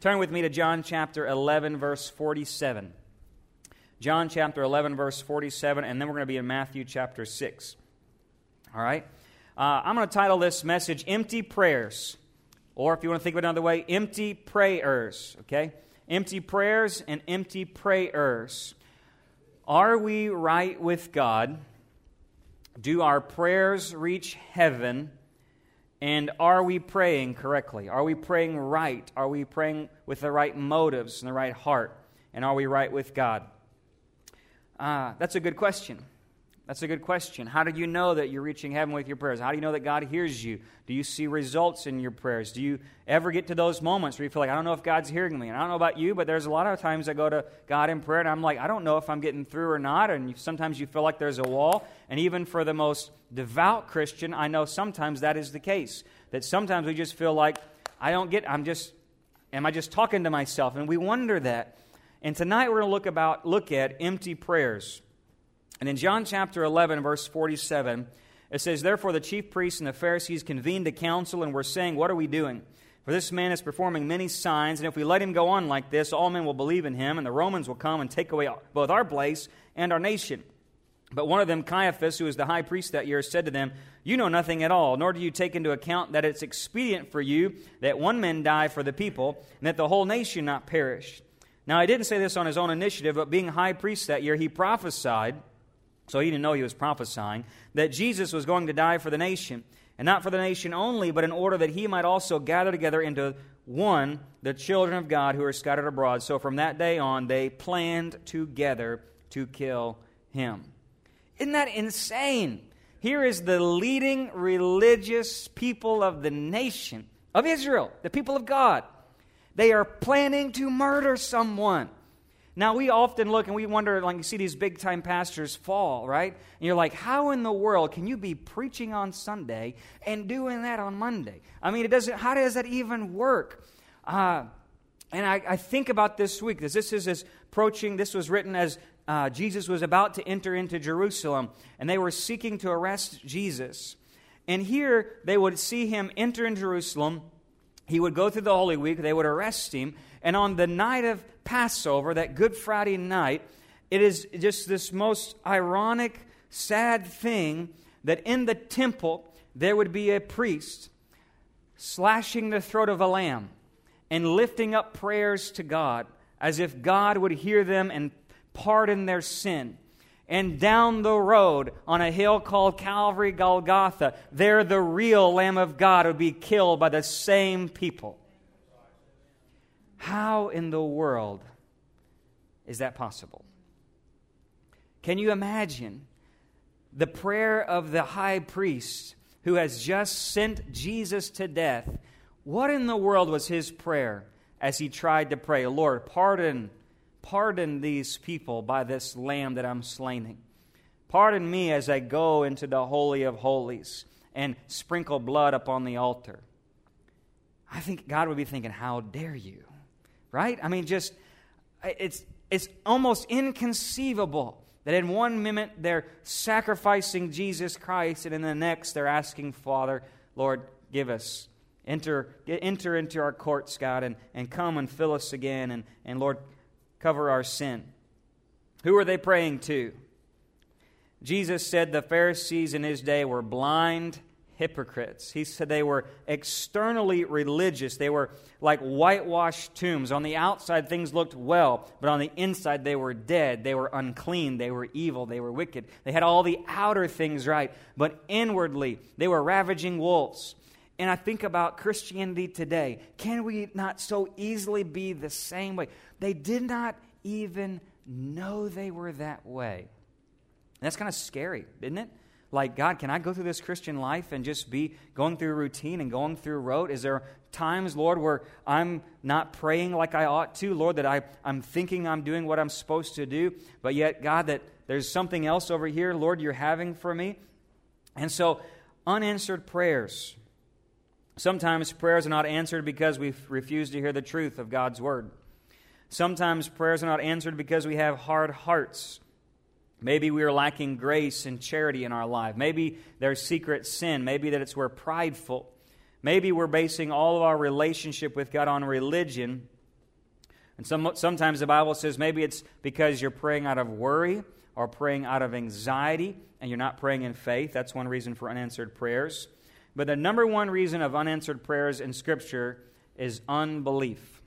Turn with me to John chapter 11, verse 47. John chapter 11, verse 47, and then we're going to be in Matthew chapter 6. All right? Uh, I'm going to title this message Empty Prayers. Or if you want to think of it another way, Empty Prayers. Okay? Empty prayers and empty prayers. Are we right with God? Do our prayers reach heaven? And are we praying correctly? Are we praying right? Are we praying with the right motives and the right heart? And are we right with God? Uh, that's a good question. That's a good question. How do you know that you're reaching heaven with your prayers? How do you know that God hears you? Do you see results in your prayers? Do you ever get to those moments where you feel like, I don't know if God's hearing me? And I don't know about you, but there's a lot of times I go to God in prayer and I'm like, I don't know if I'm getting through or not. And sometimes you feel like there's a wall. And even for the most devout Christian, I know sometimes that is the case. That sometimes we just feel like, I don't get, I'm just, am I just talking to myself? And we wonder that. And tonight we're going to look about, look at empty prayers. And in John chapter 11, verse 47, it says, Therefore the chief priests and the Pharisees convened a council and were saying, What are we doing? For this man is performing many signs, and if we let him go on like this, all men will believe in him, and the Romans will come and take away both our place and our nation. But one of them, Caiaphas, who was the high priest that year, said to them, You know nothing at all, nor do you take into account that it's expedient for you that one man die for the people, and that the whole nation not perish. Now, he didn't say this on his own initiative, but being high priest that year, he prophesied so he didn't know he was prophesying, that Jesus was going to die for the nation. And not for the nation only, but in order that he might also gather together into one the children of God who are scattered abroad. So from that day on, they planned together to kill him. Isn't that insane? Here is the leading religious people of the nation of Israel, the people of God. They are planning to murder someone. Now, we often look and we wonder, like, you see these big time pastors fall, right? And you're like, how in the world can you be preaching on Sunday and doing that on Monday? I mean, it doesn't, how does that even work? Uh, and I, I, think about this week, this, this is approaching, this was written as uh, Jesus was about to enter into Jerusalem, and they were seeking to arrest Jesus. And here they would see him enter in Jerusalem. He would go through the Holy Week, they would arrest him, and on the night of Passover, that Good Friday night, it is just this most ironic, sad thing that in the temple there would be a priest slashing the throat of a lamb and lifting up prayers to God as if God would hear them and pardon their sin. And down the road on a hill called Calvary Golgotha, there the real Lamb of God would be killed by the same people. How in the world is that possible? Can you imagine the prayer of the high priest who has just sent Jesus to death? What in the world was his prayer as he tried to pray, Lord, pardon, pardon these people by this lamb that I'm slaying? Pardon me as I go into the Holy of Holies and sprinkle blood upon the altar. I think God would be thinking, How dare you? Right? I mean, just, it's, it's almost inconceivable that in one minute they're sacrificing Jesus Christ, and in the next they're asking, Father, Lord, give us. Enter, enter into our courts, God, and, and come and fill us again, and, and Lord, cover our sin. Who are they praying to? Jesus said the Pharisees in his day were blind hypocrites. He said they were externally religious. They were like whitewashed tombs. On the outside, things looked well, but on the inside, they were dead. They were unclean. They were evil. They were wicked. They had all the outer things right, but inwardly, they were ravaging wolves. And I think about Christianity today. Can we not so easily be the same way? They did not even know they were that way. That's kind of scary, isn't it? Like, God, can I go through this Christian life and just be going through routine and going through rote? Is there times, Lord, where I'm not praying like I ought to? Lord, that I, I'm thinking I'm doing what I'm supposed to do, but yet, God, that there's something else over here, Lord, you're having for me? And so, unanswered prayers. Sometimes prayers are not answered because we refuse to hear the truth of God's word. Sometimes prayers are not answered because we have hard hearts. Maybe we are lacking grace and charity in our life. Maybe there's secret sin. Maybe that it's we're prideful. Maybe we're basing all of our relationship with God on religion And some, sometimes the Bible says maybe it's because you're praying out of worry or praying out of anxiety and you're not praying in faith. That's one reason for unanswered prayers. But the number one reason of unanswered prayers in Scripture is unbelief.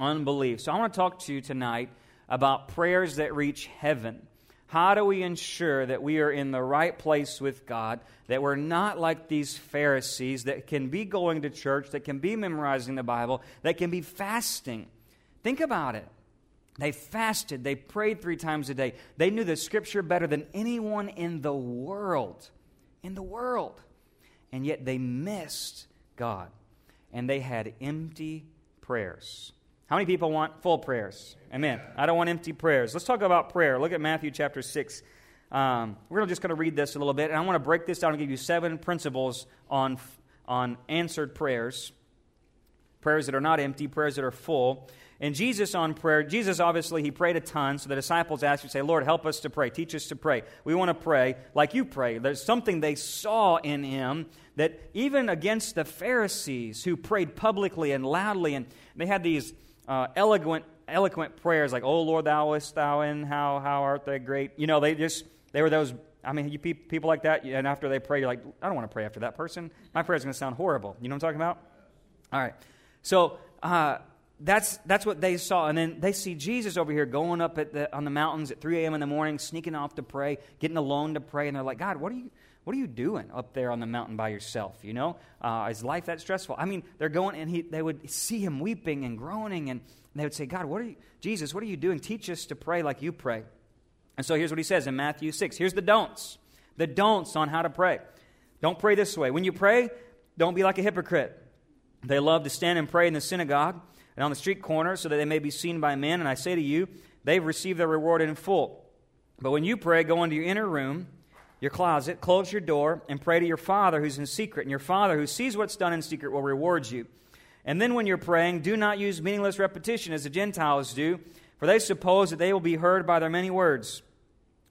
Unbelief. So I want to talk to you tonight about prayers that reach heaven. How do we ensure that we are in the right place with God, that we're not like these Pharisees that can be going to church, that can be memorizing the Bible, that can be fasting? Think about it. They fasted, they prayed three times a day. They knew the scripture better than anyone in the world. In the world. And yet they missed God. And they had empty prayers. How many people want full prayers? Amen. I don't want empty prayers. Let's talk about prayer. Look at Matthew chapter 6. Um, we're just going to read this a little bit, and I want to break this down and give you seven principles on, on answered prayers prayers that are not empty, prayers that are full. And Jesus on prayer, Jesus obviously, he prayed a ton. So the disciples asked him, say, Lord, help us to pray. Teach us to pray. We want to pray like you pray. There's something they saw in him that even against the Pharisees who prayed publicly and loudly, and they had these uh, eloquent, eloquent prayers like, Oh Lord, thou wast thou in, how, how art thou great. You know, they just, they were those, I mean, you people like that, and after they pray, you're like, I don't want to pray after that person. My prayer is going to sound horrible. You know what I'm talking about? All right. So, uh, that's, that's what they saw. And then they see Jesus over here going up at the, on the mountains at 3 a.m. in the morning, sneaking off to pray, getting alone to pray. And they're like, God, what are you, what are you doing up there on the mountain by yourself? You know, uh, is life that stressful? I mean, they're going and he, they would see him weeping and groaning. And they would say, God, what are you, Jesus, what are you doing? Teach us to pray like you pray. And so here's what he says in Matthew 6. Here's the don'ts. The don'ts on how to pray. Don't pray this way. When you pray, don't be like a hypocrite. They love to stand and pray in the synagogue and on the street corner so that they may be seen by men. And I say to you, they've received their reward in full. But when you pray, go into your inner room, your closet, close your door, and pray to your Father who's in secret. And your Father who sees what's done in secret will reward you. And then when you're praying, do not use meaningless repetition as the Gentiles do, for they suppose that they will be heard by their many words.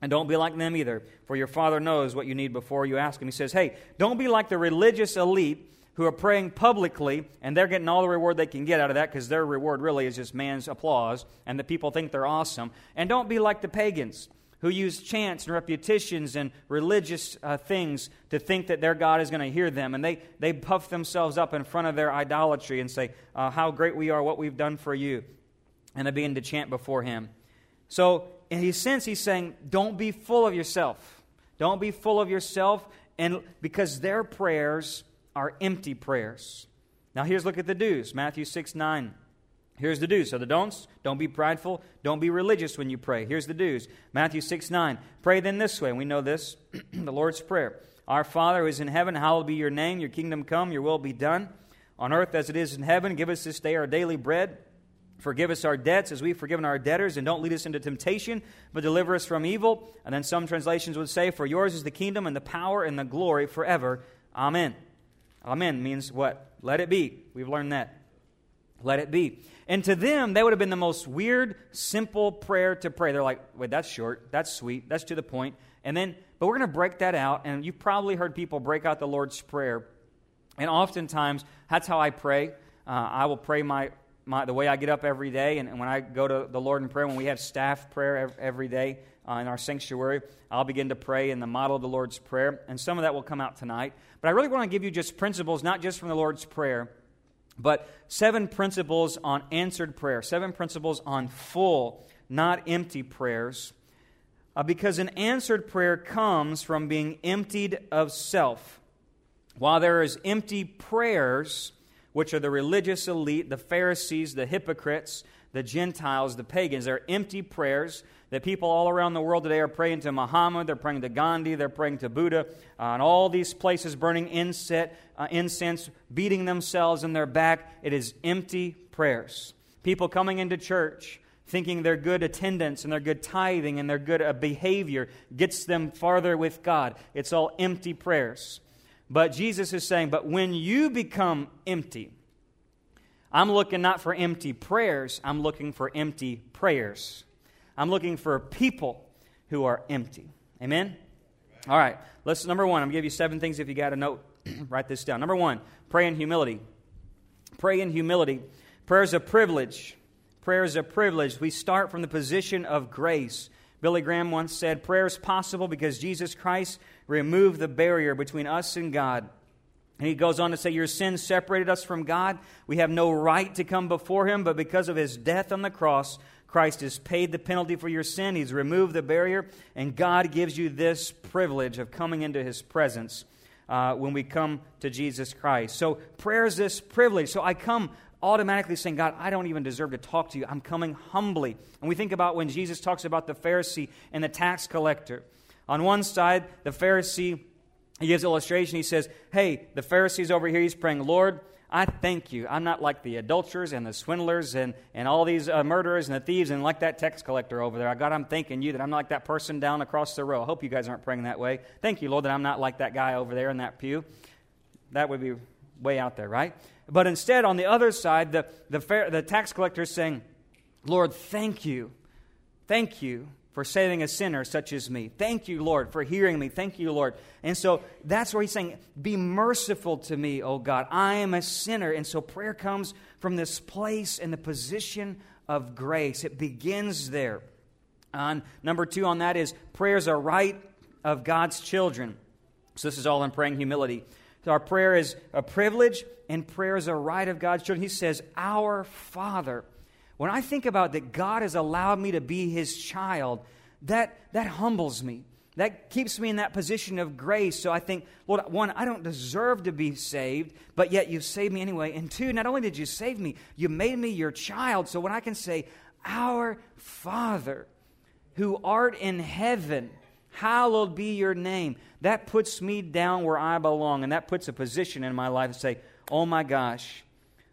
And don't be like them either, for your Father knows what you need before you ask Him. He says, Hey, don't be like the religious elite who are praying publicly and they're getting all the reward they can get out of that because their reward really is just man's applause and the people think they're awesome. And don't be like the pagans who use chants and repetitions and religious uh, things to think that their God is going to hear them. And they, they puff themselves up in front of their idolatry and say, uh, How great we are, what we've done for you. And they begin to chant before Him. So, in his sense, he's saying, Don't be full of yourself. Don't be full of yourself. And because their prayers are empty prayers. Now, here's look at the do's Matthew 6 9. Here's the do's. So the don'ts don't be prideful, don't be religious when you pray. Here's the do's Matthew 6 9. Pray then this way. We know this, the Lord's Prayer. Our Father who is in heaven, hallowed be your name, your kingdom come, your will be done. On earth as it is in heaven, give us this day our daily bread. Forgive us our debts as we've forgiven our debtors, and don't lead us into temptation, but deliver us from evil. And then some translations would say, For yours is the kingdom and the power and the glory forever. Amen. Amen means what? Let it be. We've learned that. Let it be. And to them, that would have been the most weird, simple prayer to pray. They're like, wait, that's short. That's sweet. That's to the point. And then, but we're going to break that out. And you've probably heard people break out the Lord's Prayer. And oftentimes, that's how I pray. Uh, I will pray my, my, the way I get up every day. And, and, when I go to the Lord in prayer, when we have staff prayer every day uh, in our sanctuary, I'll begin to pray in the model of the Lord's Prayer. And some of that will come out tonight. But I really want to give you just principles, not just from the Lord's Prayer, but seven principles on answered prayer, seven principles on full, not empty prayers. Uh, because an answered prayer comes from being emptied of self. While there is empty prayers, which are the religious elite, the Pharisees, the hypocrites, the Gentiles, the pagans, they're empty prayers that people all around the world today are praying to Muhammad, they're praying to Gandhi, they're praying to Buddha, uh, and all these places burning incense, uh, incense, beating themselves in their back. It is empty prayers. People coming into church thinking their good attendance and their good tithing and their good uh, behavior gets them farther with God. It's all empty prayers. But Jesus is saying, but when you become empty, I'm looking not for empty prayers, I'm looking for empty prayers. I'm looking for people who are empty. Amen? All right, let's, number one, I'm going to give you seven things if you got a note. write this down. Number one, pray in humility. Pray in humility. Prayer is a privilege. prayer is a privilege. We start from the position of grace. Billy Graham once said, Prayer is possible because Jesus Christ removed the barrier between us and God. And he goes on to say, Your sins separated us from God. We have no right to come before him, but because of his death on the cross, Christ has paid the penalty for your sin. He's removed the barrier, and God gives you this privilege of coming into his presence uh, when we come to Jesus Christ. So, prayer is this privilege. So, I come automatically saying, God, I don't even deserve to talk to you. I'm coming humbly. And we think about when Jesus talks about the Pharisee and the tax collector. On one side, the Pharisee, he gives illustration. He says, Hey, the Pharisee's over here. He's praying, Lord, I thank you. I'm not like the adulterers and the swindlers and, and all these uh, murderers and the thieves and like that tax collector over there. I God, I'm thanking you that I'm not like that person down across the row. I hope you guys aren't praying that way. Thank you, Lord, that I'm not like that guy over there in that pew. That would be way out there, right? But instead, on the other side, the, the, fair, the tax collector is saying, Lord, thank you. Thank you for saving a sinner such as me. Thank you, Lord, for hearing me. Thank you, Lord. And so that's where he's saying, Be merciful to me, O God. I am a sinner. And so prayer comes from this place and the position of grace. It begins there. On number two on that is prayers are right of God's children. So this is all in praying humility. So our prayer is a privilege and prayer is a right of God's children. He says, Our Father. When I think about that God has allowed me to be his child, that, that humbles me. That keeps me in that position of grace. So I think, Lord, one, I don't deserve to be saved, but yet you saved me anyway. And two, not only did you save me, you made me your child. So when I can say, Our Father, who art in heaven, hallowed be your name, that puts me down where I belong. And that puts a position in my life to say, Oh my gosh,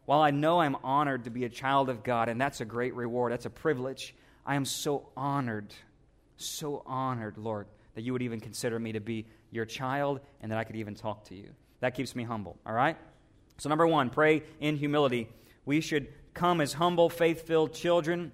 while I know I'm honored to be a child of God, and that's a great reward, that's a privilege, I am so honored, so honored, Lord, that you would even consider me to be your child and that I could even talk to you. That keeps me humble, all right? So, number one, pray in humility. We should come as humble, faith filled children.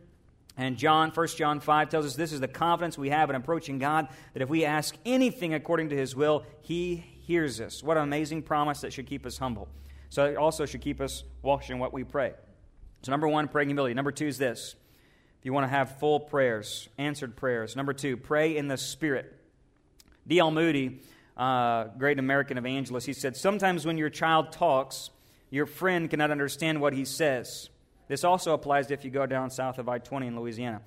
And John, 1 John 5 tells us this is the confidence we have in approaching God that if we ask anything according to his will, he hears us. What an amazing promise that should keep us humble. So it also should keep us watching what we pray. So, number one, praying humility. Number two is this. If you want to have full prayers, answered prayers. Number two, pray in the Spirit. D.L. Moody, uh, great American evangelist, he said, Sometimes when your child talks, your friend cannot understand what he says. This also applies if you go down south of I 20 in Louisiana.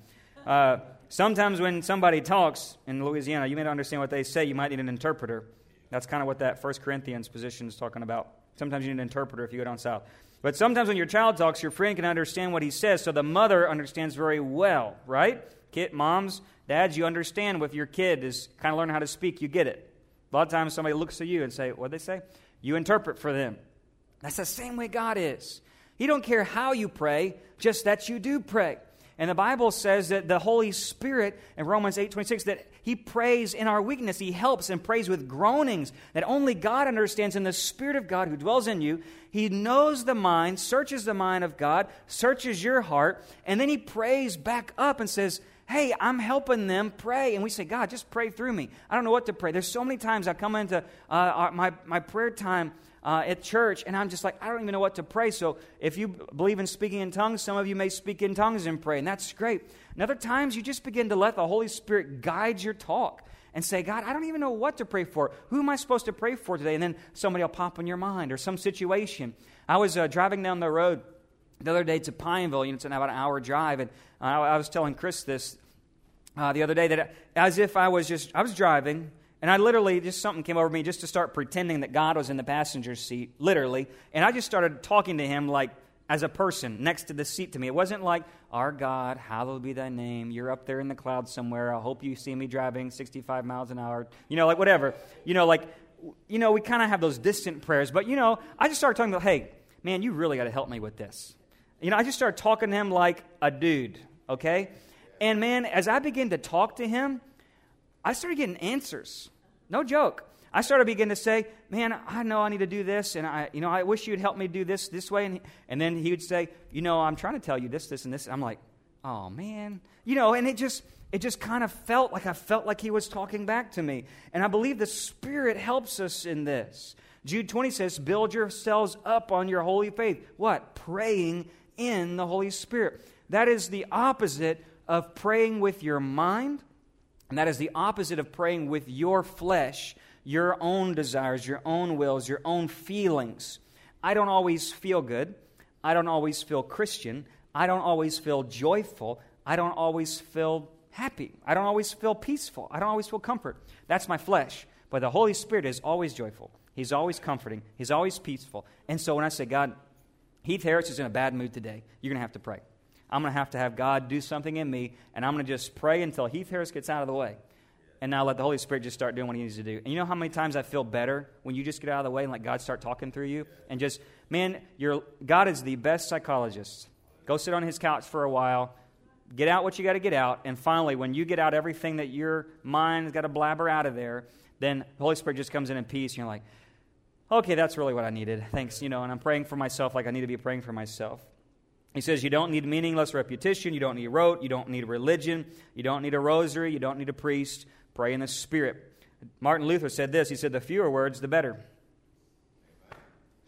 Uh, sometimes when somebody talks in Louisiana, you may not understand what they say. You might need an interpreter. That's kind of what that First Corinthians position is talking about. Sometimes you need an interpreter if you go down south. But sometimes when your child talks, your friend can understand what he says, so the mother understands very well, right? Kid, moms, dads, you understand with your kid is kind of learning how to speak, you get it. A lot of times somebody looks at you and say, what they say? You interpret for them. That's the same way God is. He don't care how you pray, just that you do pray. And the Bible says that the Holy Spirit in Romans 8 26, that He prays in our weakness. He helps and prays with groanings that only God understands. And the Spirit of God who dwells in you, He knows the mind, searches the mind of God, searches your heart, and then He prays back up and says, Hey, I'm helping them pray. And we say, God, just pray through me. I don't know what to pray. There's so many times I come into uh, my, my prayer time uh, at church, and I'm just like, I don't even know what to pray. So if you believe in speaking in tongues, some of you may speak in tongues and pray, and that's great. And other times, you just begin to let the Holy Spirit guide your talk and say, God, I don't even know what to pray for. Who am I supposed to pray for today? And then somebody will pop in your mind or some situation. I was uh, driving down the road the other day to Pineville. You know, it's about an hour drive, and I was telling Chris this uh, the other day that as if I was just I was driving and I literally, just something came over me just to start pretending that God was in the passenger seat, literally. And I just started talking to him like as a person next to the seat to me. It wasn't like, Our God, hallowed be thy name. You're up there in the clouds somewhere. I hope you see me driving 65 miles an hour. You know, like whatever. You know, like, you know, we kind of have those distant prayers. But, you know, I just started talking about, Hey, man, you really got to help me with this. You know, I just started talking to him like a dude, okay? And man, as I began to talk to him, I started getting answers. No joke. I started beginning to say, man, I know I need to do this, and I, you know, I wish you'd help me do this this way. And, and then he would say, you know, I'm trying to tell you this, this, and this. I'm like, oh man, you know, and it just, it just kind of felt like I felt like he was talking back to me. And I believe the Spirit helps us in this. Jude 20 says, build yourselves up on your holy faith. What? Praying in the Holy Spirit. That is the opposite of praying with your mind, and that is the opposite of praying with your flesh, your own desires, your own wills, your own feelings. I don't always feel good. I don't always feel Christian. I don't always feel joyful. I don't always feel happy. I don't always feel peaceful. I don't always feel comfort. That's my flesh. But the Holy Spirit is always joyful. He's always comforting. He's always peaceful. And so when I say, God, Heath Harris is in a bad mood today, you're going to have to pray. I'm going to have to have God do something in me, and I'm going to just pray until Heath Harris gets out of the way. And now let the Holy Spirit just start doing what He needs to do. And you know how many times I feel better when you just get out of the way and let God start talking through you? And just, man, your God is the best psychologist. Go sit on His couch for a while get out what you got to get out. And finally, when you get out everything that your mind's got to blabber out of there, then the Holy Spirit just comes in in peace. And you're like, okay, that's really what I needed. Thanks, you know, and I'm praying for myself like I need to be praying for myself. He says, You don't need meaningless repetition. You don't need rote. You don't need religion. You don't need a rosary. You don't need a priest. Pray in the Spirit. Martin Luther said this He said, The fewer words, the better.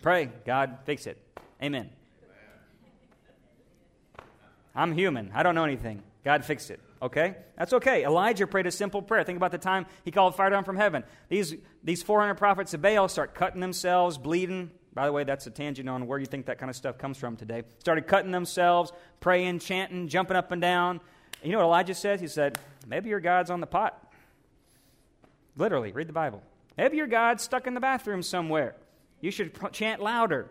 Pray. God, fix it. Amen. I'm human. I don't know anything. God fixed it. Okay? That's okay. Elijah prayed a simple prayer. Think about the time he called fire down from heaven. These, these 400 prophets of Baal start cutting themselves, bleeding. By the way, that's a tangent on where you think that kind of stuff comes from today. Started cutting themselves, praying, chanting, jumping up and down. You know what Elijah says? He said, Maybe your God's on the pot. Literally, read the Bible. Maybe your God's stuck in the bathroom somewhere. You should chant louder.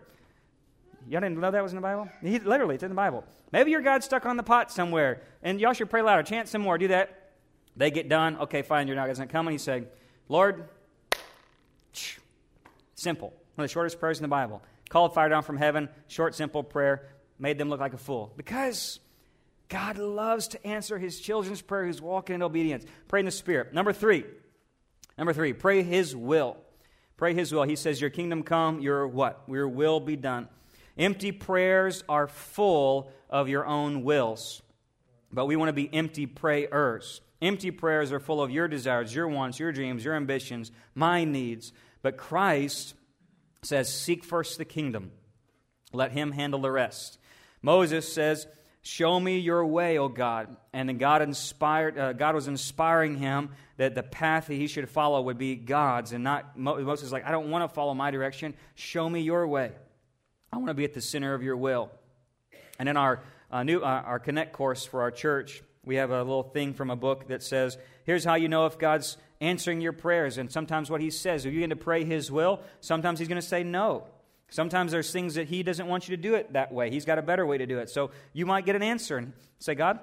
Y'all didn't know that was in the Bible? He, literally, it's in the Bible. Maybe your God's stuck on the pot somewhere, and y'all should pray louder. Chant some more. Do that. They get done. Okay, fine, your God isn't coming. He said, Lord, simple. One of the shortest prayers in the Bible. Called fire down from heaven, short, simple prayer, made them look like a fool. Because God loves to answer his children's prayer who's walking in obedience. Pray in the Spirit. Number three. Number three, pray his will. Pray his will. He says, Your kingdom come, your what? Your will be done. Empty prayers are full of your own wills, but we want to be empty prayers. Empty prayers are full of your desires, your wants, your dreams, your ambitions, my needs. But Christ says, Seek first the kingdom, let him handle the rest. Moses says, Show me your way, O God. And then God inspired, uh, God was inspiring him that the path that he should follow would be God's and not Moses. Like, I don't want to follow my direction. Show me your way. I want to be at the center of your will. And in our uh, new uh, our Connect course for our church, we have a little thing from a book that says, "Here's how you know if God's answering your prayers." And sometimes what He says, are you going to pray His will? Sometimes He's going to say no. Sometimes there's things that He doesn't want you to do it that way. He's got a better way to do it. So you might get an answer and say, "God,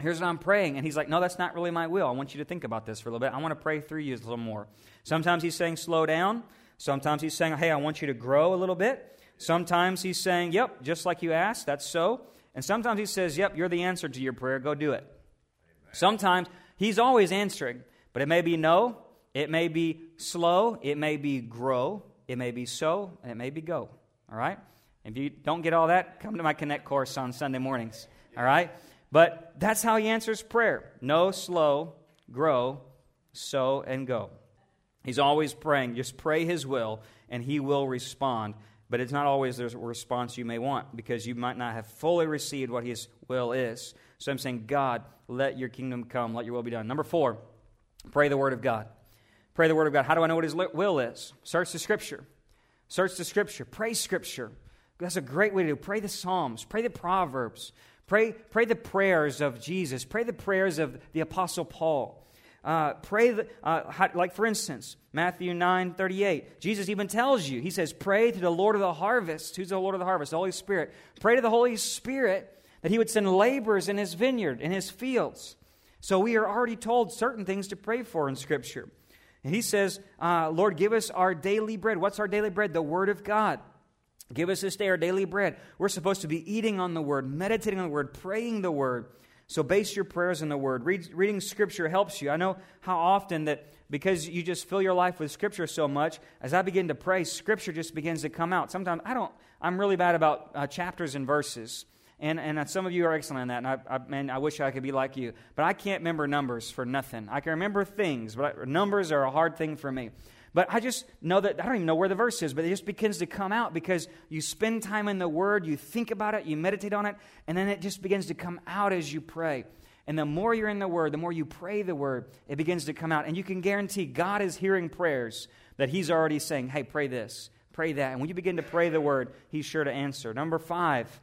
here's what I'm praying," and He's like, "No, that's not really my will. I want you to think about this for a little bit. I want to pray through you a little more." Sometimes He's saying, "Slow down." Sometimes He's saying, "Hey, I want you to grow a little bit." Sometimes he's saying, Yep, just like you asked, that's so. And sometimes he says, Yep, you're the answer to your prayer, go do it. Amen. Sometimes he's always answering, but it may be no, it may be slow, it may be grow, it may be so, and it may be go. All right? If you don't get all that, come to my Connect course on Sunday mornings. All right? But that's how he answers prayer no, slow, grow, so, and go. He's always praying. Just pray his will, and he will respond but it's not always the response you may want because you might not have fully received what His will is. So I'm saying, God, let your kingdom come, let your will be done. Number four, pray the Word of God. Pray the Word of God. How do I know what His will is? Search the Scripture. Search the Scripture. Pray Scripture. That's a great way to do. Pray the Psalms. Pray the Proverbs. Pray, pray the prayers of Jesus. Pray the prayers of the Apostle Paul. Uh, pray, the, uh, how, like for instance, Matthew 9 38. Jesus even tells you, He says, Pray to the Lord of the harvest. Who's the Lord of the harvest? The Holy Spirit. Pray to the Holy Spirit that He would send laborers in His vineyard, in His fields. So we are already told certain things to pray for in Scripture. And He says, uh, Lord, give us our daily bread. What's our daily bread? The Word of God. Give us this day our daily bread. We're supposed to be eating on the Word, meditating on the Word, praying the Word. So base your prayers in the Word. Read, reading Scripture helps you. I know how often that because you just fill your life with Scripture so much, as I begin to pray, Scripture just begins to come out. Sometimes I don't, I'm really bad about uh, chapters and verses. And, and uh, some of you are excellent at that, and I, I, man, I wish I could be like you. But I can't remember numbers for nothing. I can remember things, but I, numbers are a hard thing for me. But I just know that I don't even know where the verse is, but it just begins to come out because you spend time in the Word, you think about it, you meditate on it, and then it just begins to come out as you pray. And the more you're in the Word, the more you pray the Word, it begins to come out. And you can guarantee God is hearing prayers that He's already saying, hey, pray this, pray that. And when you begin to pray the Word, He's sure to answer. Number five,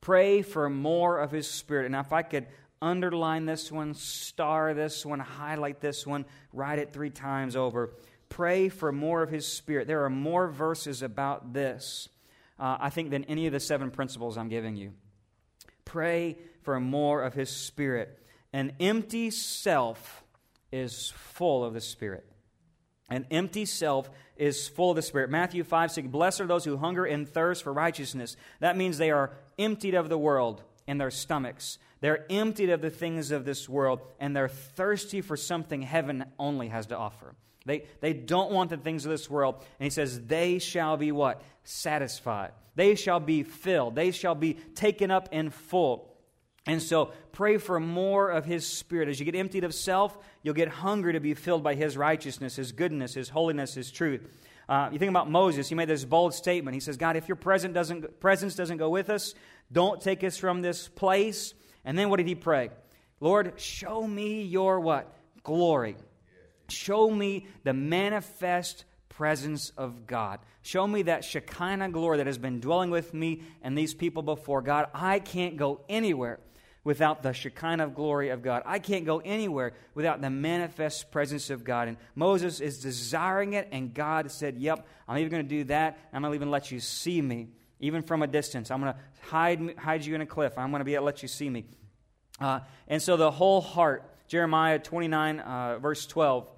pray for more of His Spirit. And if I could underline this one, star this one, highlight this one, write it three times over. Pray for more of His Spirit. There are more verses about this, uh, I think, than any of the seven principles I'm giving you. Pray for more of His Spirit. An empty self is full of the Spirit. An empty self is full of the Spirit. Matthew 5 6 Blessed are those who hunger and thirst for righteousness. That means they are emptied of the world in their stomachs. They're emptied of the things of this world, and they're thirsty for something heaven only has to offer. They, they don't want the things of this world. And he says, they shall be what? Satisfied. They shall be filled. They shall be taken up in full. And so pray for more of His Spirit. As you get emptied of self, you'll get hungry to be filled by His righteousness, His goodness, His holiness, His truth. Uh, you think about Moses, he made this bold statement. He says, God, if your presence doesn't, presence doesn't go with us, don't take us from this place. And then what did he pray? Lord, show me your what? Glory. Show me the manifest presence of God. Show me that Shekinah glory that has been dwelling with me and these people before. God, I can't go anywhere without the Shekinah glory of God. I can't go anywhere without the manifest presence of God. And Moses is desiring it, and God said, Yep, I'm even going to do that. I'm going to even let you see me, even from a distance. I'm going to hide, hide you in a cliff. I'm going to be able to let you see me. Uh, and so the whole heart, Jeremiah 29, uh, verse 12,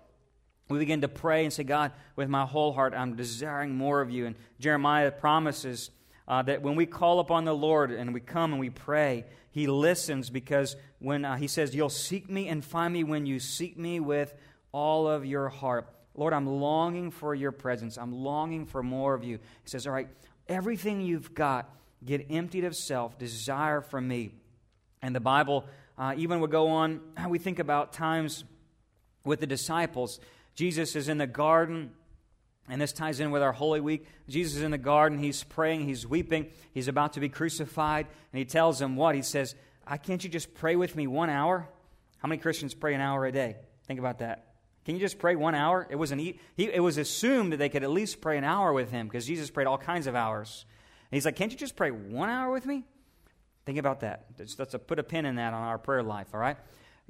we begin to pray and say, God, with my whole heart, I'm desiring more of you. And Jeremiah promises uh, that when we call upon the Lord and we come and we pray, He listens because when uh, He says, You'll seek me and find me when you seek me with all of your heart. Lord, I'm longing for your presence. I'm longing for more of you. He says, All right, everything you've got, get emptied of self, desire from me. And the Bible uh, even would go on, we think about times with the disciples. Jesus is in the garden and this ties in with our Holy Week. Jesus is in the garden. He's praying. He's weeping. He's about to be crucified. And he tells him what? He says, I Can't you just pray with me one hour? How many Christians pray an hour a day? Think about that. Can you just pray one hour? It was, an, he, it was assumed that they could at least pray an hour with him because Jesus prayed all kinds of hours. And he's like, Can't you just pray one hour with me? Think about that. Let's put a pin in that on our prayer life, all right?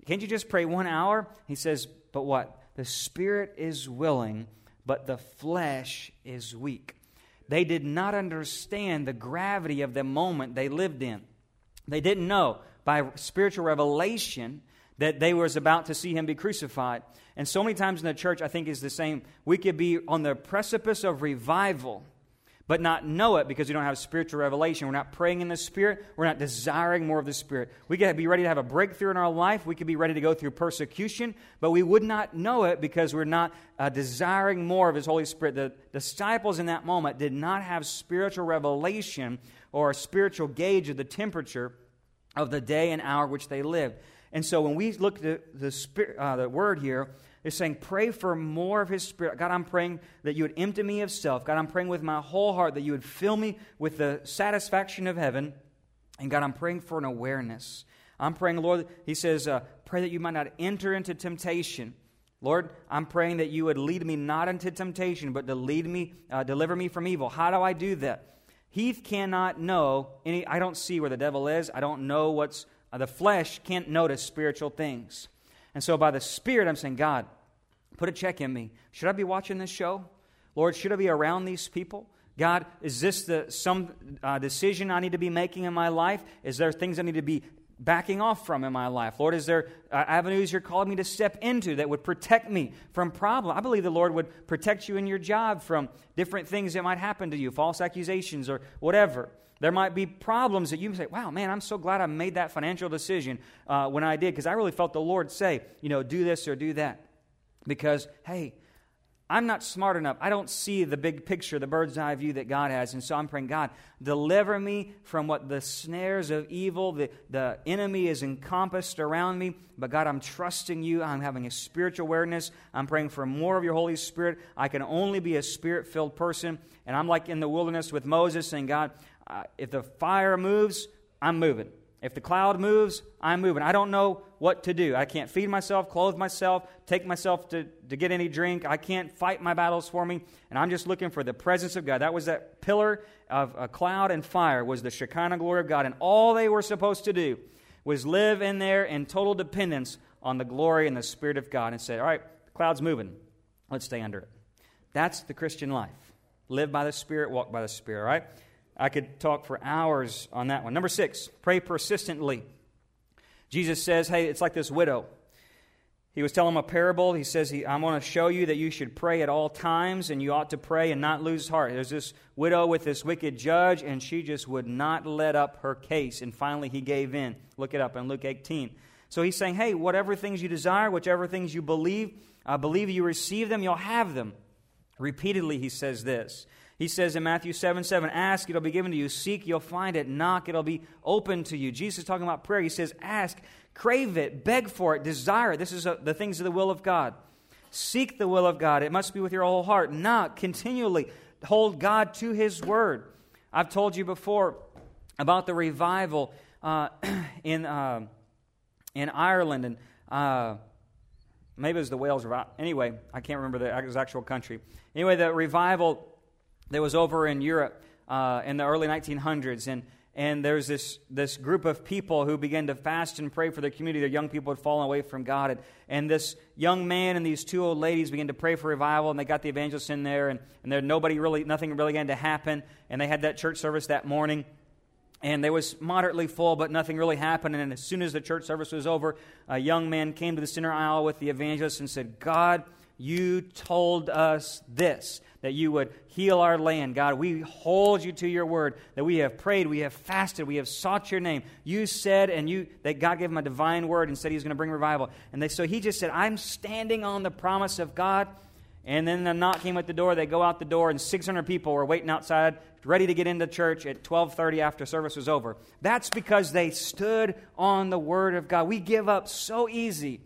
Can't you just pray one hour? He says, But what? The spirit is willing but the flesh is weak. They did not understand the gravity of the moment they lived in. They didn't know by spiritual revelation that they was about to see him be crucified. And so many times in the church, I think is the same. We could be on the precipice of revival but not know it because we don't have spiritual revelation. We're not praying in the Spirit. We're not desiring more of the Spirit. We could be ready to have a breakthrough in our life. We could be ready to go through persecution, but we would not know it because we're not uh, desiring more of His Holy Spirit. The disciples in that moment did not have spiritual revelation or a spiritual gauge of the temperature of the day and hour which they lived. And so when we look at the, the, spirit, uh, the word here, is saying, Pray for more of His Spirit. God, I'm praying that you would empty me of self. God, I'm praying with my whole heart that you would fill me with the satisfaction of heaven. And God, I'm praying for an awareness. I'm praying, Lord, He says, uh, Pray that you might not enter into temptation. Lord, I'm praying that you would lead me not into temptation, but to lead me, uh, deliver me from evil. How do I do that? Heath cannot know any. I don't see where the devil is. I don't know what's. Uh, the flesh can't notice spiritual things. And so by the Spirit, I'm saying, God, put a check in me. Should I be watching this show? Lord, should I be around these people? God, is this the, some uh, decision I need to be making in my life? Is there things I need to be backing off from in my life? Lord, is there uh, avenues you're calling me to step into that would protect me from problem? I believe the Lord would protect you in your job from different things that might happen to you, false accusations or whatever. There might be problems that you say, wow, man, I'm so glad I made that financial decision uh, when I did because I really felt the Lord say, you know, do this or do that. Because, hey, I'm not smart enough. I don't see the big picture, the bird's eye view that God has. And so I'm praying, God, deliver me from what the snares of evil, the, the enemy is encompassed around me. But God, I'm trusting you. I'm having a spiritual awareness. I'm praying for more of your Holy Spirit. I can only be a spirit filled person. And I'm like in the wilderness with Moses saying, God, uh, if the fire moves, I'm moving. If the cloud moves, I'm moving. I don't know what to do. I can't feed myself, clothe myself, take myself to, to get any drink. I can't fight my battles for me. And I'm just looking for the presence of God. That was that pillar of a cloud and fire, was the Shekinah glory of God. And all they were supposed to do was live in there in total dependence on the glory and the Spirit of God and say, all right, the cloud's moving. Let's stay under it. That's the Christian life. Live by the Spirit, walk by the Spirit, all right? I could talk for hours on that one. Number six, pray persistently. Jesus says, hey, it's like this widow. He was telling him a parable. He says, I'm going to show you that you should pray at all times, and you ought to pray and not lose heart. There's this widow with this wicked judge, and she just would not let up her case. And finally, he gave in. Look it up in Luke 18. So he's saying, hey, whatever things you desire, whichever things you believe, uh, believe you receive them, you'll have them. Repeatedly, he says this. He says in Matthew 7 7, Ask, it'll be given to you. Seek, you'll find it. Knock, it'll be open to you. Jesus is talking about prayer. He says, Ask, crave it, beg for it, desire it. This is a, the things of the will of God. Seek the will of God. It must be with your whole heart. Knock continually. Hold God to His word. I've told you before about the revival uh, in, uh, in Ireland and. Uh, maybe it was the Wales revival. Anyway, I can't remember the actual country. Anyway, the revival that was over in Europe uh, in the early 1900s. And, and there's this, this group of people who began to fast and pray for their community. Their young people had fallen away from God. And, and this young man and these two old ladies began to pray for revival, and they got the evangelists in there, and, and there nobody really, nothing really began to happen. And they had that church service that morning. And they was moderately full, but nothing really happened. And as soon as the church service was over, a young man came to the center aisle with the evangelist and said, God, you told us this that you would heal our land. God, we hold you to your word, that we have prayed, we have fasted, we have sought your name. You said, and you that God gave him a divine word and said he was going to bring revival. And they, so he just said, I'm standing on the promise of God. And then the knock came at the door. They go out the door, and 600 people were waiting outside, ready to get into church at 12:30 after service was over. That's because they stood on the word of God. We give up so easy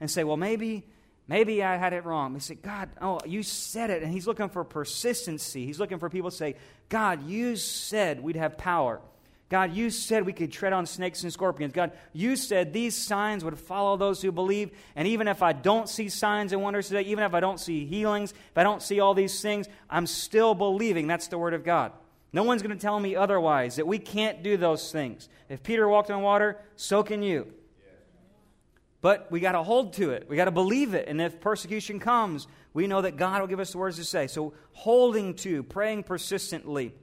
and say, "Well, maybe Maybe I had it wrong. We say, God, oh, you said it. And he's looking for persistency. He's looking for people to say, God, you said we'd have power. God, you said we could tread on snakes and scorpions. God, you said these signs would follow those who believe. And even if I don't see signs and wonders today, even if I don't see healings, if I don't see all these things, I'm still believing. That's the Word of God. No one's going to tell me otherwise, that we can't do those things. If Peter walked on water, so can you. But we got to hold to it. We got to believe it. And if persecution comes, we know that God will give us the words to say. So holding to, praying persistently.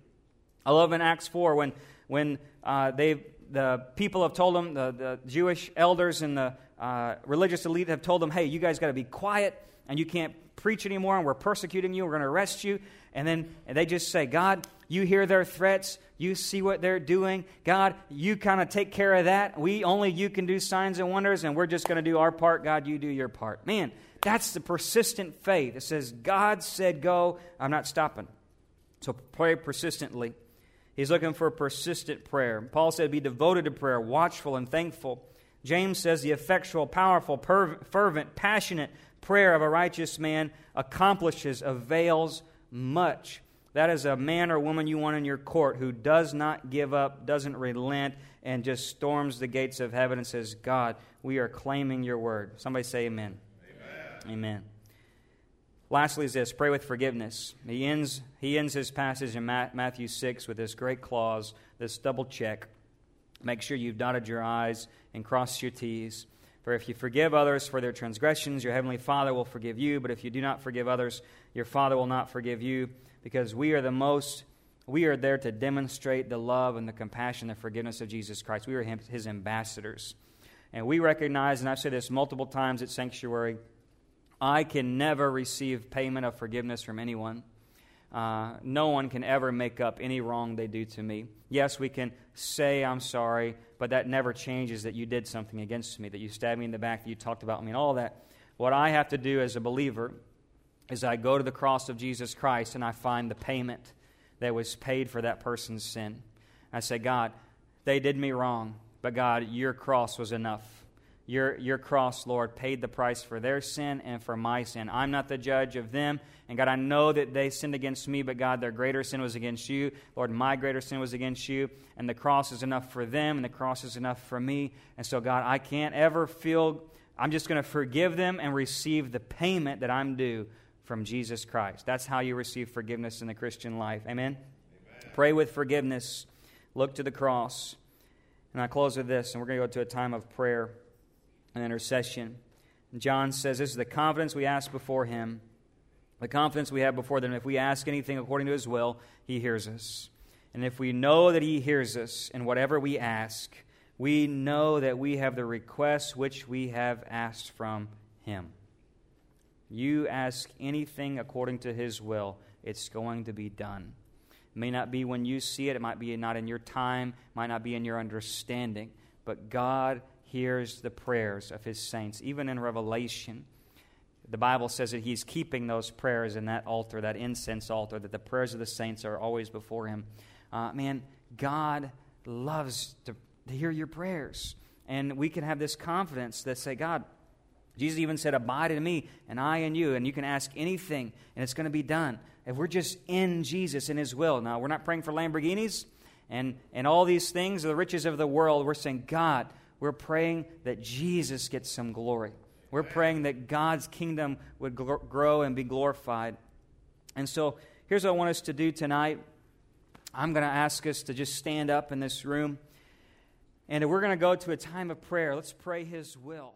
I love in Acts 4 when, when uh, they, the people have told them, the, the Jewish elders and the uh, religious elite have told them, hey, you guys got to be quiet and you can't preach anymore and we're persecuting you. We're going to arrest you. And then and they just say, God, you hear their threats. You see what they're doing. God, you kind of take care of that. We only you can do signs and wonders, and we're just going to do our part. God, you do your part. Man, that's the persistent faith. It says, God said go, I'm not stopping. So pray persistently. He's looking for persistent prayer. Paul said, Be devoted to prayer, watchful and thankful. James says, The effectual, powerful, fervent, passionate prayer of a righteous man accomplishes, avails much. That is a man or woman you want in your court who does not give up, doesn't relent, and just storms the gates of heaven and says, God, we are claiming your word. Somebody say amen. Amen. amen. Lastly, is this pray with forgiveness. He ends, he ends his passage in Matthew 6 with this great clause, this double check. Make sure you've dotted your I's and crossed your T's. For if you forgive others for their transgressions, your heavenly Father will forgive you. But if you do not forgive others, your Father will not forgive you because we are the most, we are there to demonstrate the love and the compassion and the forgiveness of Jesus Christ. We are his ambassadors. And we recognize, and I've said this multiple times at Sanctuary, I can never receive payment of forgiveness from anyone. Uh, no one can ever make up any wrong they do to me. Yes, we can say, I'm sorry, but that never changes that you did something against me, that you stabbed me in the back, that you talked about me, and all that. What I have to do as a believer is I go to the cross of Jesus Christ and I find the payment that was paid for that person's sin. I say, God, they did me wrong, but God, your cross was enough. Your, your cross, Lord, paid the price for their sin and for my sin. I'm not the judge of them. And God, I know that they sinned against me, but God, their greater sin was against you. Lord, my greater sin was against you. And the cross is enough for them, and the cross is enough for me. And so, God, I can't ever feel, I'm just going to forgive them and receive the payment that I'm due from Jesus Christ. That's how you receive forgiveness in the Christian life. Amen? Amen. Pray with forgiveness. Look to the cross. And I close with this, and we're going to go to a time of prayer and intercession. John says this is the confidence we ask before him. The confidence we have before them. If we ask anything according to his will, he hears us. And if we know that he hears us in whatever we ask, we know that we have the request which we have asked from him. You ask anything according to his will, it's going to be done. It may not be when you see it, it might be not in your time, might not be in your understanding, but God hears the prayers of his saints. Even in Revelation, the Bible says that he's keeping those prayers in that altar, that incense altar, that the prayers of the saints are always before him. Uh, man, God loves to, to hear your prayers. And we can have this confidence that say, God, Jesus even said, Abide in me, and I in you. And you can ask anything, and it's going to be done. If we're just in Jesus, in His will. Now, we're not praying for Lamborghinis and, and all these things, the riches of the world. We're saying, God, we're praying that Jesus gets some glory. We're praying that God's kingdom would grow and be glorified. And so, here's what I want us to do tonight. I'm going to ask us to just stand up in this room, and we're going to go to a time of prayer. Let's pray His will.